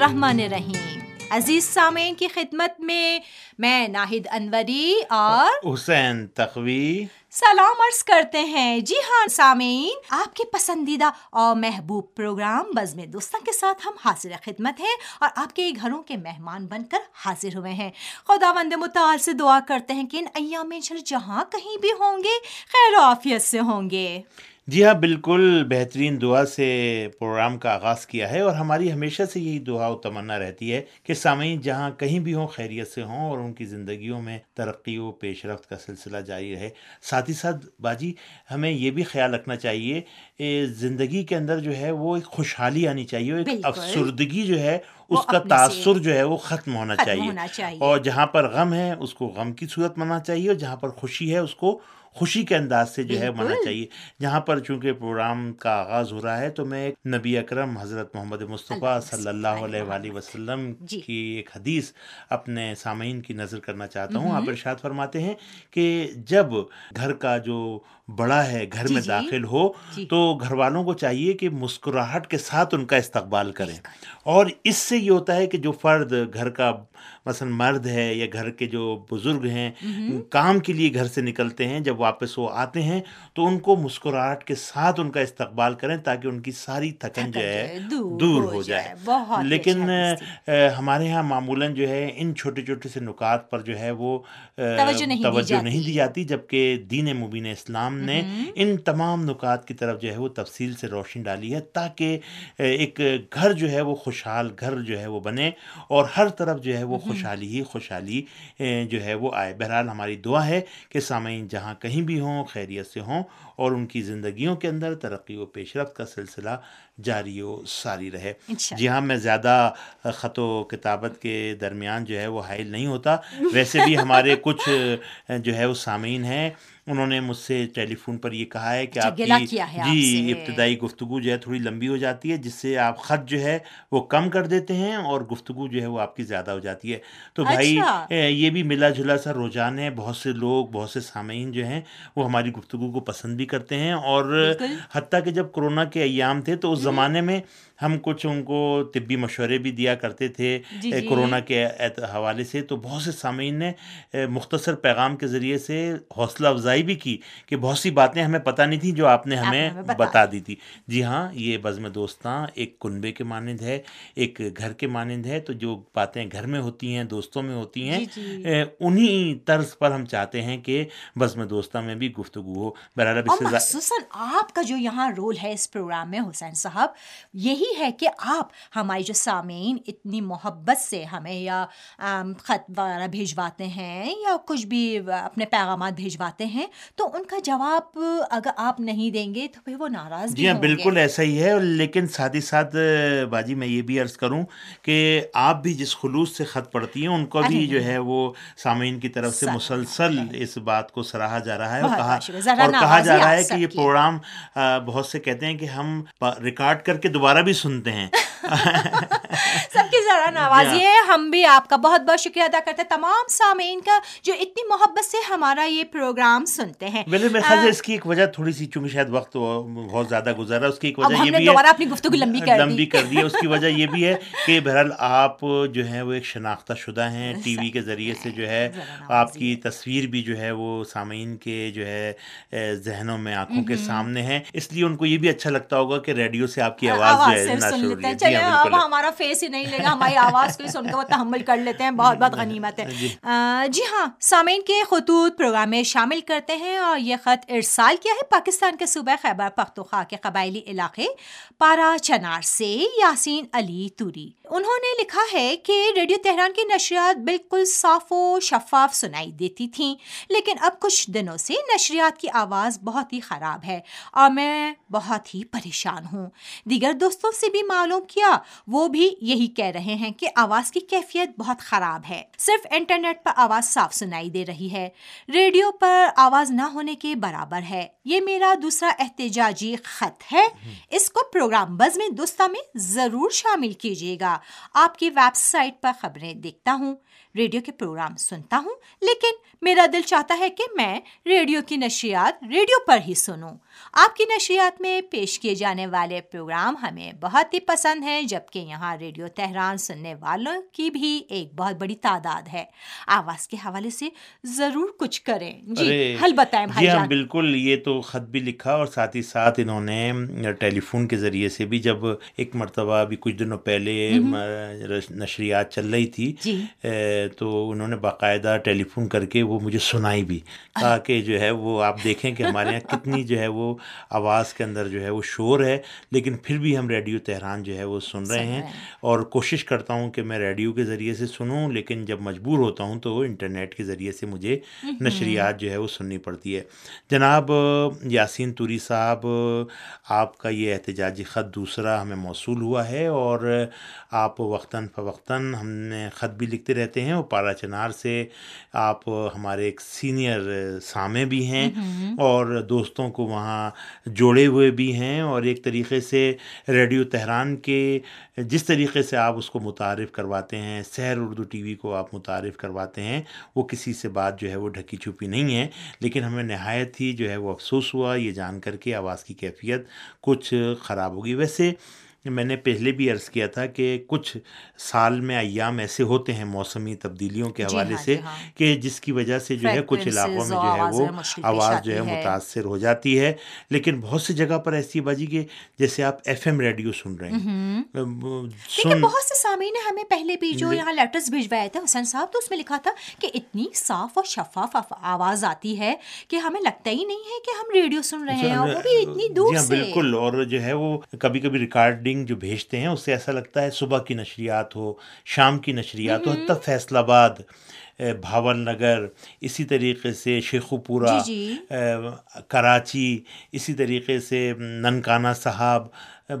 الرحمن الرحیم۔ عزیز سامعین کی خدمت میں میں ناہد انوری اور حسین تقوی۔ سلام عرض کرتے ہیں۔ جی ہاں سامعین آپ کے پسندیدہ اور محبوب پروگرام بزم دوستوں کے ساتھ ہم حاضر خدمت ہیں اور آپ کے گھروں کے مہمان بن کر حاضر ہوئے ہیں۔ خدا وند متعال سے دعا کرتے ہیں کہ ان ایام میں جہاں کہیں بھی ہوں گے خیر و عافیت سے ہوں گے۔ جی ہاں بالکل بہترین دعا سے پروگرام کا آغاز کیا ہے اور ہماری ہمیشہ سے یہی دعا و تمنا رہتی ہے کہ سامعین جہاں کہیں بھی ہوں خیریت سے ہوں اور ان کی زندگیوں میں ترقی و پیش رفت کا سلسلہ جاری رہے۔ ساتھ ہی ساتھ باجی ہمیں یہ بھی خیال رکھنا چاہیے زندگی کے اندر جو ہے وہ ایک خوشحالی آنی چاہیے ایک افسردگی جو ہے اس کا تاثر جو ہے وہ ختم ہونا چاہیے۔ اور جہاں پر غم ہے اس کو غم کی صورت مننا چاہیے اور جہاں پر خوشی ہے اس کو خوشی کے انداز سے جو ہے مانا چاہیے۔ جہاں پر چونکہ پروگرام کا آغاز ہو رہا ہے تو میں نبی اکرم حضرت محمد مصطفیٰ صلی اللہ علیہ وآلہ وسلم جی۔ کی ایک حدیث اپنے سامعین کی نظر کرنا چاہتا ہوں۔ آپ ارشاد فرماتے ہیں کہ جب گھر کا جو بڑا ہے گھر جی، میں جی۔ داخل ہو تو گھر والوں کو چاہیے کہ مسکراہٹ کے ساتھ ان کا استقبال کریں۔ اور اس سے یہ ہوتا ہے کہ جو فرد گھر کا مثلا مرد ہے یا گھر کے جو بزرگ ہیں کام کے لیے گھر سے نکلتے ہیں جب واپس وہ آتے ہیں تو ان کو مسکراہٹ کے ساتھ ان کا استقبال کریں تاکہ ان کی ساری تھکن جو ہے دور ہو جائے۔ لیکن ہمارے یہاں معمولاً جو ہے ان چھوٹے چھوٹے سے نکات پر جو ہے وہ توجہ نہیں دی جاتی۔ جبکہ دین مبین اسلام نے ان تمام نکات کی طرف جو ہے وہ تفصیل سے روشنی ڈالی ہے تاکہ ایک گھر جو ہے وہ خوشحال گھر جو ہے وہ بنے اور ہر طرف جو ہے وہ خوشحالی ہی خوشحالی جو ہے وہ آئے۔ بہرحال ہماری دعا ہے کہ سامعین جہاں کہیں بھی ہوں، خیریت سے ہوں اور ان کی زندگیوں کے اندر ترقی و پیش رفت کا سلسلہ جاری و ساری رہے۔ جی ہاں میں زیادہ خط و کتابت کے درمیان جو ہے وہ حائل نہیں ہوتا۔ ویسے بھی ہمارے کچھ جو ہے وہ سامعین ہیں انہوں نے مجھ سے ٹیلی فون پر یہ کہا ہے کہ آپ کی جی ابتدائی گفتگو جو ہے تھوڑی لمبی ہو جاتی ہے جس سے آپ خط جو ہے وہ کم کر دیتے ہیں اور گفتگو جو ہے وہ آپ کی زیادہ ہو جاتی ہے۔ تو بھائی اچھا۔ یہ بھی ملا جلا سا رجحان ہے۔ بہت سے لوگ بہت سے سامعین جو ہیں وہ ہماری گفتگو کو پسند بھی کرتے ہیں اور حتیٰ کہ جب کرونا کے ایام تھے تو اس زمانے میں ہم کچھ ان کو طبی مشورے بھی دیا کرتے تھے جی، جی۔ کرونا کے حوالے سے تو بہت سے سامعین نے مختصر پیغام کے ذریعے سے حوصلہ افزائی بھی کی کہ بہت سی باتیں ہمیں پتہ نہیں تھیں جو آپ نے ہمیں بتا دی تھی۔ جی ہاں یہ بزم دوستاں ایک کنبے کے مانند ہے ایک گھر کے مانند ہے تو جو باتیں گھر میں ہوتی ہیں دوستوں میں ہوتی ہیں جی، انہی طرز پر ہم چاہتے ہیں کہ بزم دوستاں میں بھی گفتگو ہو۔ بہرحال آپ کا جو یہاں رول ہے اس پروگرام میں حسین صاحب یہی ہے کہ آپ ہماری جو سامعین اتنی محبت سے ہمیں یا خط وغیرہ بھیجواتے ہیں یا کچھ بھی اپنے پیغامات بھیجواتے ہیں تو ان کا جواب اگر آپ نہیں دیں گے تو پھر وہ ناراض جی ہاں بالکل ایسا ہی ہے لیکن ساتھ ہی ساتھ باجی میں یہ بھی عرض کروں کہ آپ بھی جس خلوص سے خط پڑھتی ہیں ان کو بھی جو ہے وہ سامعین کی طرف سے مسلسل اس بات کو سراہا جا رہا ہے اور کہا جا رہا ہے کہ یہ پروگرام بہت سے کہتے ہیں کہ ہم ریکارڈ کر کے دوبارہ بھی سنتے ہیں۔ سب کے ذرا نوازی جی ہاں۔ ہے ہم بھی آپ کا بہت بہت شکریہ ادا کرتے ہیں تمام سامعین کا جو اتنی محبت سے ہمارا یہ پروگرام سنتے ہیں میرے خیال اس کی ایک وجہ تھوڑی سی چونکہ شاید وقت بہت زیادہ گزرا اس کی ایک وجہ یہ بھی ہے اپنی گفتگو لمبی کر لمبی کر دی ہے۔ اس کی وجہ یہ بھی ہے کہ بہرحال آپ جو ہے وہ ایک شناختہ شدہ ہیں۔ ٹی وی کے ذریعے سے جو ہے آپ کی تصویر بھی جو ہے وہ سامعین کے جو ہے ذہنوں میں آنکھوں کے سامنے ہے اس لیے ان کو یہ بھی اچھا لگتا ہوگا کہ ریڈیو سے آپ کی آواز جو ہے ہیں۔ چلے ہاں، اب ہمارا فیس ہی نہیں لے گا۔ ہماری آواز کو سن کے وہ تحمل کر لیتے ہیں بہت بہت غنیمت ہے۔ جی, جی ہاں سامعین کے خطوط پروگرام میں شامل کرتے ہیں اور یہ خط ارسال کیا ہے پاکستان کے صوبہ خیبر پختونخوا کے قبائلی علاقے پارا چنار سے یاسین علی توری۔ انہوں نے لکھا ہے کہ ریڈیو تہران کی نشریات بالکل صاف و شفاف سنائی دیتی تھیں لیکن اب کچھ دنوں سے نشریات کی آواز بہت ہی خراب ہے اور میں بہت ہی پریشان ہوں۔ دیگر دوستوں سے بھی معلوم کیا وہ بھی یہی کہہ رہے ہیں کہ آواز کی کیفیت بہت خراب ہے۔ صرف انٹرنیٹ پر آواز صاف سنائی دے رہی ہے۔ ریڈیو پر آواز نہ ہونے کے برابر ہے۔ یہ میرا دوسرا احتجاجی خط ہے۔ اس کو پروگرام بز میں دوستہ میں ضرور شامل کیجیے گا۔ آپ کی ویب سائٹ پر خبریں دیکھتا ہوں، ریڈیو کے پروگرام سنتا ہوں، لیکن میرا دل چاہتا ہے کہ میں ریڈیو کی نشریات ریڈیو پر ہی سنوں۔ آپ کی نشریات میں پیش کیے جانے والے پروگرام ہمیں بہت ہی پسند ہیں جبکہ یہاں ریڈیو تہران سننے والوں کی بھی ایک بہت بڑی تعداد ہے۔ آواز کے حوالے سے ضرور کچھ کریں۔ جی حل بتائیں بھائی جی ہاں بالکل یہ تو خط بھی لکھا اور ساتھ ہی ساتھ انہوں نے ٹیلی فون کے ذریعے سے بھی جب ایک مرتبہ ابھی کچھ دنوں پہلے نشریات چل رہی تھی جی۔ تو انہوں نے باقاعدہ ٹیلی فون کر کے وہ مجھے سنائی بھی۔ کہا کہ جو ہے وہ آپ دیکھیں کہ ہمارے یہاں کتنی جو ہے وہ آواز کے اندر جو ہے وہ شور ہے لیکن پھر بھی ہم ریڈیو تہران جو ہے وہ سن رہے ہیں۔ اور کوشش کرتا ہوں کہ میں ریڈیو کے ذریعے سے سنوں لیکن جب مجبور ہوتا ہوں تو انٹرنیٹ کے ذریعے سے مجھے نشریات جو ہے وہ سننی پڑتی ہے۔ جناب یاسین توری صاحب آپ کا یہ احتجاجی خط دوسرا ہمیں موصول ہوا ہے اور آپ وقتاً فوقتاً ہم نے خط بھی لکھتے رہتے ہیں۔ اور پارا چنار سے آپ ہمارے ایک سینئر سامے بھی ہیں اور دوستوں کو وہاں جوڑے ہوئے بھی ہیں اور ایک طریقے سے ریڈیو تہران کے جس طریقے سے آپ اس کو متعارف کرواتے ہیں، سحر اردو ٹی وی کو آپ متعارف کرواتے ہیں، وہ کسی سے بات جو ہے وہ ڈھکی چھپی نہیں ہے، لیکن ہمیں نہایت ہی جو ہے وہ افسوس ہوا یہ جان کر کے آواز کی کیفیت کچھ خراب ہوگی ویسے میں نے پہلے بھی عرض کیا تھا کہ کچھ سال میں ایام ایسے ہوتے ہیں موسمی تبدیلیوں کے جی حوالے ہاں، سے جی ہاں۔ کہ جس کی وجہ سے جو ہے کچھ علاقوں میں جو ہے وہ آواز جو ہے متاثر ہو جاتی ہے۔ لیکن بہت سی جگہ پر ایسی باجی کہ جیسے آپ ایف ایم ریڈیو سن رہے ہیں۔ بہت سے سامعین نے ہمیں پہلے بھی جو یہاں لیٹرز بھیجوائے تھے حسین صاحب تو اس میں لکھا تھا کہ اتنی صاف اور شفاف آواز آتی ہے کہ ہمیں لگتا ہی نہیں ہے کہ ہم ریڈیو سن رہے ہیں وہ بھی اتنی دور جی ہاں، سے۔ بالکل۔ اور جو ہے وہ کبھی کبھی ریکارڈ جو بھیجتے ہیں اس سے ایسا لگتا ہے صبح کی نشریات ہو شام کی نشریات ہو تب فیصل آباد بھاول نگر اسی طریقے سے شیخو پورہ جی، جی۔ کراچی اسی طریقے سے ننکانہ صاحب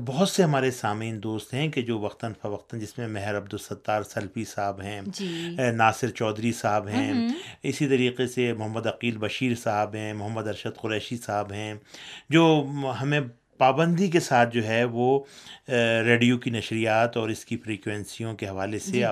بہت سے ہمارے سامعین دوست ہیں کہ جو وقتاً فوقتاً جس میں مہر عبدالستار سلفی صاحب ہیں جی۔ ناصر چودھری صاحب ہیں اسی طریقے سے محمد عقیل بشیر صاحب ہیں محمد ارشد قریشی صاحب ہیں جو ہمیں پابندی کے ساتھ جو ہے وہ ریڈیو کی نشریات اور اس کی فریکوینسیوں کے حوالے سے جی۔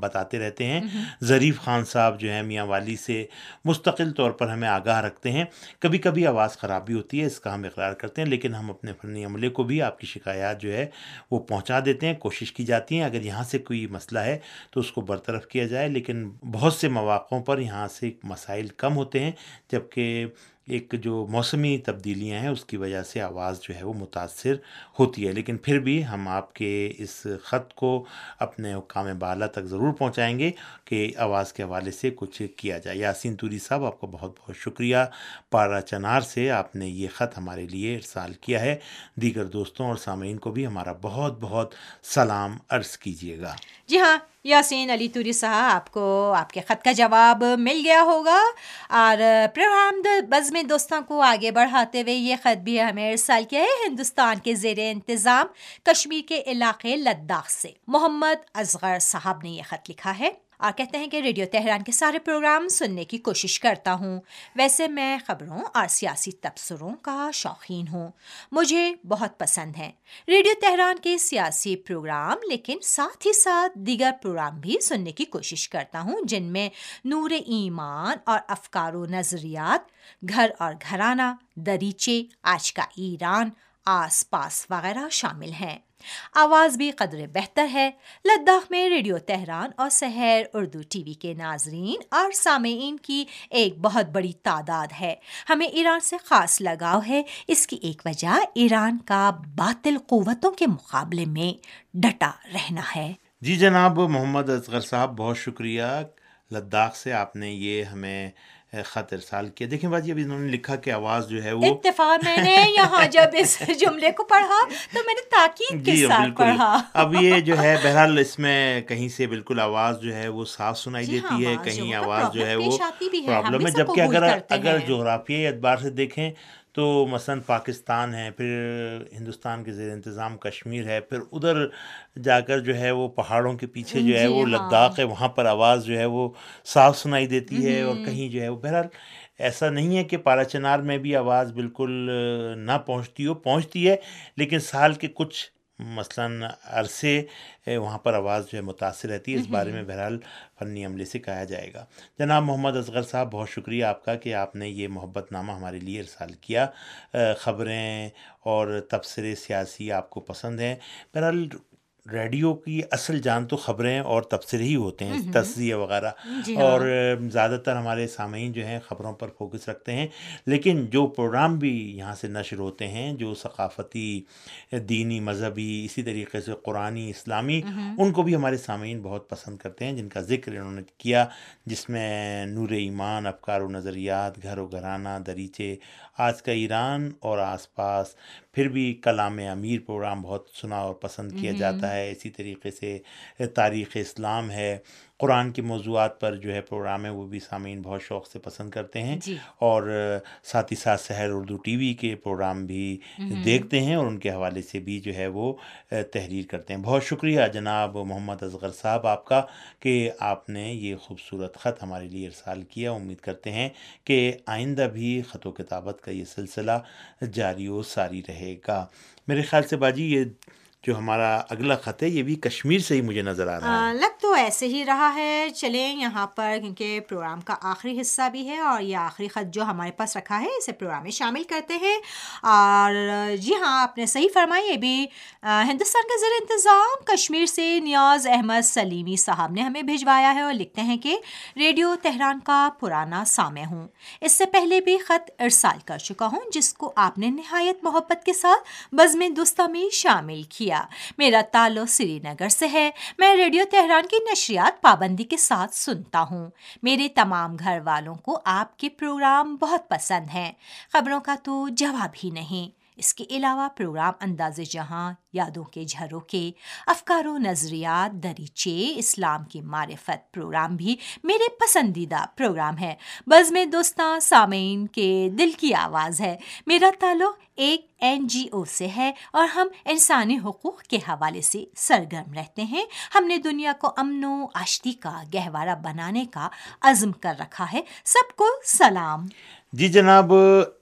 بتاتے رہتے ہیں۔ ظریف خان صاحب جو ہے میاں والی سے مستقل طور پر ہمیں آگاہ رکھتے ہیں۔ کبھی کبھی آواز خراب بھی ہوتی ہے اس کا ہم اقرار کرتے ہیں لیکن ہم اپنے فنی عملے کو بھی آپ کی شکایات جو ہے وہ پہنچا دیتے ہیں کوشش کی جاتی ہیں۔ اگر یہاں سے کوئی مسئلہ ہے تو اس کو برطرف کیا جائے لیکن بہت سے مواقعوں پر یہاں سے مسائل کم ہوتے ہیں جبکہ ایک جو موسمی تبدیلیاں ہیں، اس کی وجہ سے آواز جو ہے وہ متاثر ہوتی ہے۔ لیکن پھر بھی ہم آپ کے اس خط کو اپنے حکام بالا تک ضرور پہنچائیں گے کہ آواز کے حوالے سے کچھ کیا جائے۔ یاسین توری صاحب، آپ کا بہت بہت شکریہ۔ پارا چنار سے آپ نے یہ خط ہمارے لیے ارسال کیا ہے۔ دیگر دوستوں اور سامعین کو بھی ہمارا بہت بہت سلام۔ عرض کیجیے گا۔ جی ہاں یاسین علی توری صاحب، آپ کو، آپ کے خط کا جواب مل گیا ہوگا۔ اور پروگرام بزم دوستوں کو آگے بڑھاتے ہوئے یہ خط بھی ہمیں ارسال کیا ہے۔ ہندوستان کے زیر انتظام کشمیر کے علاقے لداخ سے۔ محمد اصغر صاحب نے یہ خط لکھا ہے۔ اور کہتے ہیں کہ ریڈیو تہران کے سارے پروگرام سننے کی کوشش کرتا ہوں۔ ویسے میں خبروں اور سیاسی تبصروں کا شوقین ہوں۔ مجھے بہت پسند ہیں۔ ریڈیو تہران کے سیاسی پروگرام، لیکن ساتھ ہی ساتھ دیگر پروگرام بھی سننے کی کوشش کرتا ہوں، جن میں نور ایمان اور افکار و نظریات، گھر اور گھرانہ، دریچے، آج کا ایران، آس پاس وغیرہ شامل ہیں۔ آواز بھی قدر بہتر ہے۔ لداخ میں ریڈیو تہران اور سحر اردو ٹی وی کے ناظرین اور سامعین کی ایک بہت بڑی تعداد ہے۔ ہمیں ایران سے خاص لگاؤ ہے۔ اس کی ایک وجہ ایران کا باطل قوتوں کے مقابلے میں ڈٹا رہنا ہے۔ جی جناب، محمد اصغر صاحب، بہت شکریہ۔ لداخ سے آپ نے یہ ہمیں خط ارسال کیا۔ دیکھیں بات ابھی انہوں نے لکھا کہ آواز جو ہے وہ اتفاق میں نے یہاں جب اس جملے کو پڑھا تو میں نے تاکید کے جی ساتھ پڑھا۔ اب یہ جو ہے بہرحال اس میں کہیں سے بالکل آواز جو ہے وہ صاف سنائی جی دیتی ہے ہاں، کہیں آواز جو ہے وہ پرابلم ہے جبکہ اگر اگر جغرافیائی اعتبار سے دیکھیں تو مثلاً پاکستان ہے پھر ہندوستان کے زیر انتظام کشمیر ہے پھر ادھر جا کر جو ہے وہ پہاڑوں کے پیچھے جو ہے جی وہ ہاں۔ لداخ ہے وہاں پر آواز جو ہے وہ صاف سنائی دیتی ہے اور کہیں جو ہے وہ بہرحال ایسا نہیں ہے کہ پارا چنار میں بھی آواز بالکل نہ پہنچتی ہو پہنچتی ہے لیکن سال کے کچھ مثلا عرصے وہاں پر آواز جو ہے متاثر رہتی ہے اس بارے میں بہرحال فنی عملے سے کہا جائے گا۔ جناب محمد اصغر صاحب بہت شکریہ آپ کا کہ آپ نے یہ محبت نامہ ہمارے لیے ارسال کیا۔ خبریں اور تبصرے سیاسی آپ کو پسند ہیں۔ بہرحال ریڈیو کی اصل جان تو خبریں اور تبصرے ہی ہوتے ہیں تجزیے وغیرہ۔ جی ہاں۔ اور زیادہ تر ہمارے سامعین جو ہیں خبروں پر فوکس رکھتے ہیں۔ لیکن جو پروگرام بھی یہاں سے نشر ہوتے ہیں جو ثقافتی دینی مذہبی اسی طریقے سے قرآنی اسلامی ان کو بھی ہمارے سامعین بہت پسند کرتے ہیں جن کا ذکر انہوں نے کیا جس میں نور ایمان افکار و نظریات گھر و گھرانہ دریچے آج کا ایران اور آس پاس پھر بھی کلام امیر پروگرام بہت سنا اور پسند کیا جاتا ہے۔ اسی طریقے سے تاریخ اسلام ہے۔ قرآن کے موضوعات پر جو ہے پروگرام ہے وہ بھی سامعین بہت شوق سے پسند کرتے ہیں۔ جی۔ اور ساتھ ہی ساتھ سحر اردو ٹی وی کے پروگرام بھی دیکھتے ہیں اور ان کے حوالے سے بھی جو ہے وہ تحریر کرتے ہیں۔ بہت شکریہ جناب محمد اصغر صاحب آپ کا کہ آپ نے یہ خوبصورت خط ہمارے لیے ارسال کیا۔ امید کرتے ہیں کہ آئندہ بھی خط و کتابت کا یہ سلسلہ جاری و ساری رہے گا۔ میرے خیال سے باجی یہ جو ہمارا اگلا خط ہے، یہ بھی کشمیر سے ہی مجھے نظر آ رہا ہے۔ لگ تو ایسے ہی رہا ہے۔ چلیں یہاں پر، کیونکہ پروگرام کا آخری حصہ بھی ہے اور یہ آخری خط جو ہمارے پاس رکھا ہے، اسے پروگرام میں شامل کرتے ہیں۔ اور جی ہاں آپ نے صحیح فرمائی یہ بھی ہندوستان کے زیر انتظام کشمیر سے نیاز احمد سلیمی صاحب نے ہمیں بھجوایا ہے اور لکھتے ہیں کہ ریڈیو تہران کا پرانا سامع ہوں۔ اس سے پہلے بھی خط ارسال کر چکا ہوں، جس کو آپ نے نہایت محبت کے ساتھ بزم دوستہ میں شامل کیا۔ میرا تعلق سری نگر سے ہے۔ میں ریڈیو تہران کی نشریات پابندی کے ساتھ سنتا ہوں۔ میرے تمام گھر والوں کو آپ کے پروگرام بہت پسند ہیں۔ خبروں کا تو جواب ہی نہیں۔ اس کے علاوہ پروگرام انداز جہاں، یادوں کے جھروں کے، افکار و نظریات، دریچے، اسلام کی معرفت پروگرام بھی میرے پسندیدہ پروگرام ہے بز میں دوستاں، سامعین کے دل کی آواز ہے۔ میرا تعلق ایک این جی او سے ہے اور ہم انسانی حقوق کے حوالے سے سرگرم رہتے ہیں۔ ہم نے دنیا کو امن و آشتی کا گہوارہ بنانے کا عزم کر رکھا ہے۔ سب کو سلام۔ جی جناب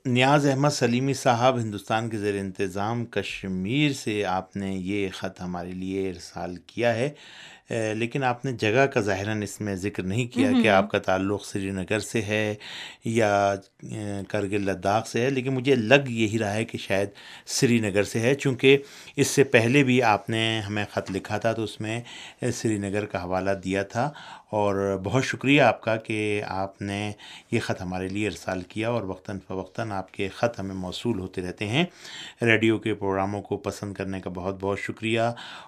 نیاز احمد سلیمی صاحب ہندوستان کے زیر انتظام کشمیر سے آپ نے یہ خط ہمارے لیے ارسال کیا ہے لیکن آپ نے جگہ کا ظاہراً اس میں ذکر نہیں کیا کہ آپ کا تعلق سری نگر سے ہے یا کرگل لداخ سے ہے لیکن مجھے لگ یہی رہا ہے کہ شاید سری نگر سے ہے چونکہ اس سے پہلے بھی آپ نے ہمیں خط لکھا تھا تو اس میں سری نگر کا حوالہ دیا تھا۔ اور بہت شکریہ آپ کا کہ آپ نے یہ خط ہمارے لیے ارسال کیا اور وقتاً فوقتاً آپ کے خط ہمیں موصول ہوتے رہتے ہیں۔ ریڈیو کے پروگراموں کو پسند کرنے کا بہت بہت شکریہ۔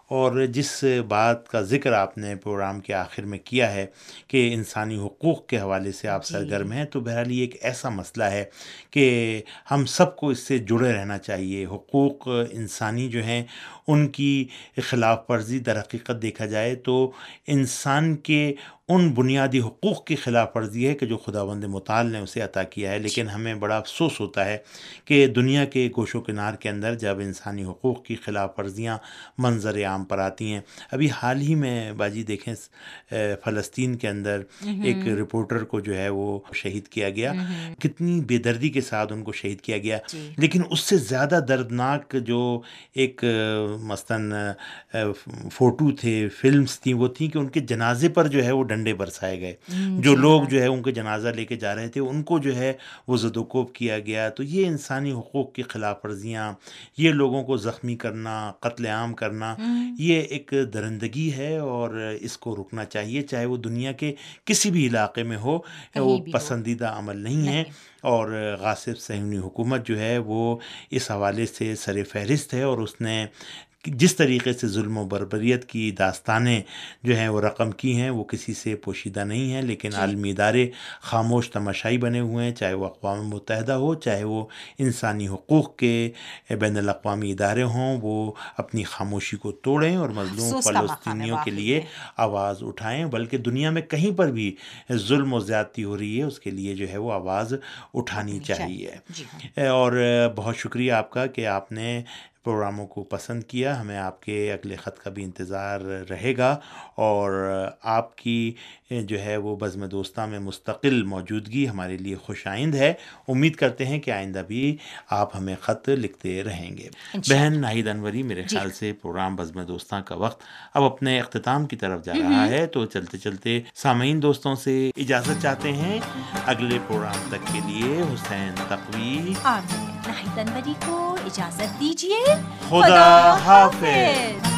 اور جس بات کا ذکر آپ نے پروگرام کے آخر میں کیا ہے کہ انسانی حقوق کے حوالے سے آپ جی۔ سرگرم ہیں تو بہرحال یہ ایک ایسا مسئلہ ہے کہ ہم سب کو اس سے جڑے رہنا چاہیے۔ حقوق انسانی جو ہیں ان کی خلاف ورزی در حقیقت دیکھا جائے تو انسان کے ان بنیادی حقوق کی خلاف ورزی ہے کہ جو خدا بند مطال نے اسے عطا کیا ہے لیکن ہمیں بڑا افسوس ہوتا ہے کہ دنیا کے گوش و کنار کے اندر جب انسانی حقوق کی خلاف ورزیاں منظر عام پر آتی ہیں۔ ابھی حال ہی میں باجی دیکھیں فلسطین کے اندر ایک رپورٹر کو جو ہے وہ شہید کیا گیا۔ کتنی بے دردی کے ساتھ ان کو شہید کیا گیا۔ جی۔ لیکن اس سے زیادہ دردناک جو ایک مثلاً فوٹو تھے فلمس تھیں وہ تھیں کہ ان کے جنازے پر جو ہے وہ ڈنڈے برسائے گئے۔ جو لوگ۔ جو ہے ان کے جنازہ لے کے جا رہے تھے ان کو جو ہے وہ زد و کوب کیا گیا۔ تو یہ انسانی حقوق کی خلاف ورزیاں یہ لوگوں کو زخمی کرنا قتل عام کرنا یہ ایک درندگی ہے اور اس کو رکنا چاہیے چاہے وہ دنیا کے کسی بھی علاقے میں ہو وہ پسندیدہ عمل نہیں ہے۔ اور غاصب سہونی حکومت جو ہے وہ اس حوالے سے سر فہرست ہے اور اس نے جس طریقے سے ظلم و بربریت کی داستانیں جو ہیں وہ رقم کی ہیں وہ کسی سے پوشیدہ نہیں ہیں لیکن جی۔ عالمی ادارے خاموش تماشائی بنے ہوئے ہیں چاہے وہ اقوام متحدہ ہو چاہے وہ انسانی حقوق کے بین الاقوامی ادارے ہوں وہ اپنی خاموشی کو توڑیں اور مظلوم فلسطینیوں کے لیے آواز اٹھائیں بلکہ دنیا میں کہیں پر بھی ظلم و زیادتی ہو رہی ہے اس کے لیے جو ہے وہ آواز اٹھانی چاہیے جی ہاں۔ اور بہت شکریہ آپ کا کہ آپ نے پروگراموں کو پسند کیا ہمیں آپ کے اگلے خط کا بھی انتظار رہے گا اور آپ کی جو ہے وہ بزم دوستہ میں مستقل موجودگی ہمارے لیے خوش آئند ہے۔ امید کرتے ہیں کہ آئندہ بھی آپ ہمیں خط لکھتے رہیں گے۔ بہن ناہید انوری میرے جی۔ خیال سے پروگرام بزم دوستاں کا وقت اب اپنے اختتام کی طرف جا رہا ہے۔ تو چلتے چلتے سامعین دوستوں سے اجازت چاہتے ہیں اگلے پروگرام تک کے لیے حسین تقوی۔ ناہید انوری کو اجازت دیجیے۔ خدا حافظ۔